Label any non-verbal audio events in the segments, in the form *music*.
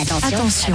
Attention, Attention,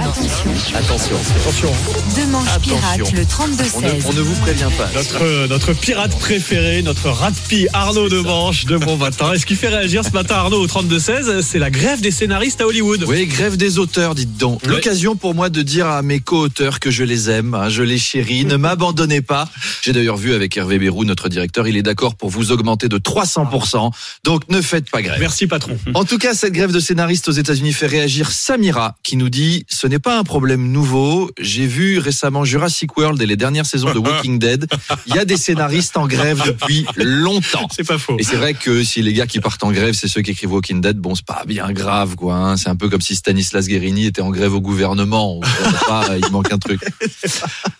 attention. deux manches Attention. pirates le On ne, 32-16. on ne vous prévient pas. Notre, notre pirate préféré, notre ratpi Arnaud de Manche de bon matin. Et ce qui fait réagir ce matin Arnaud au 32-16, c'est la grève des scénaristes à Hollywood. Oui, grève des auteurs, dites donc. Ouais. L'occasion pour moi de dire à mes co-auteurs que je les aime, hein, je les chéris, ne m'abandonnez pas. J'ai d'ailleurs vu avec Hervé Bérou, notre directeur, il est d'accord pour vous augmenter de 300%. Donc ne faites pas grève. Merci patron. En tout cas, cette grève de scénaristes aux États-Unis fait réagir Samira, qui nous dit ce n'est pas un problème nouveau. J'ai vu récemment Jurassic World et les dernières saisons de Walking Dead. Il y a des scénaristes en grève depuis longtemps. C'est pas faux. Et c'est vrai que si les gars qui partent en grève, c'est ceux qui écrivent Walking Dead, bon, c'est pas bien grave, quoi. hein. C'est un peu comme si Stanislas Guérini était en grève au gouvernement. Pas, il manque un truc.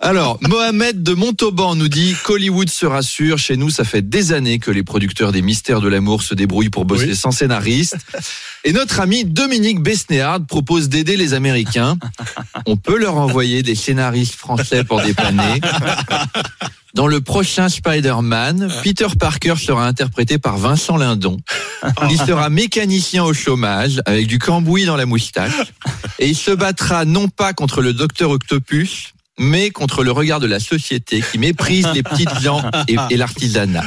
Alors, Mohamed de Montauban nous dit qu'Hollywood se rassure. Chez nous, ça fait des années que les producteurs des Mystères de l'amour se débrouillent pour bosser Oui. sans scénariste. Et notre ami Dominique Besnéard propose d'aider les Américains. On peut leur envoyer des scénaristes français pour dépanner. Dans le prochain Spider-Man, Peter Parker sera interprété par Vincent Lindon. Il sera mécanicien au chômage avec du cambouis dans la moustache. Et il se battra non pas contre le docteur Octopus, mais contre le regard de la société qui méprise les petites *laughs* gens et, et l'artisanat.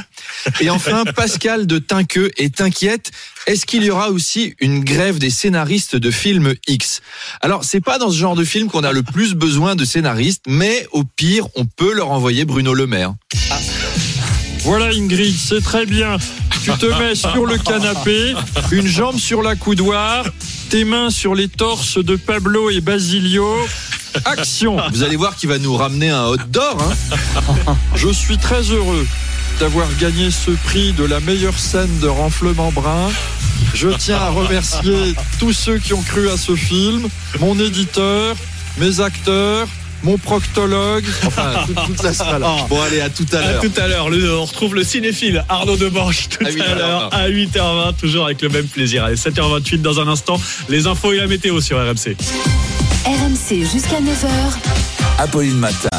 Et enfin, Pascal de Tinqueux est inquiète. Est-ce qu'il y aura aussi une grève des scénaristes de films X? Alors, c'est pas dans ce genre de film qu'on a le plus besoin de scénaristes, mais au pire, on peut leur envoyer Bruno Le Maire. Voilà Ingrid, c'est très bien. Tu te mets sur le canapé, une jambe sur la coudoir, tes mains sur les torses de Pablo et Basilio. Action Vous allez voir qu'il va nous ramener un hot d'or. Hein Je suis très heureux d'avoir gagné ce prix de la meilleure scène de renflement brun. Je tiens à remercier tous ceux qui ont cru à ce film, mon éditeur, mes acteurs, mon proctologue. enfin, toute, toute la salle. Bon, allez, à tout à À l'heure. tout à l'heure, le- on retrouve le cinéphile Arnaud de Manche tout À à, 8h20. l'heure à 8h20, toujours avec le même plaisir. Allez, 7h28 dans un instant, les infos et la météo sur RMC. RMC jusqu'à 9h. Apolline Matin.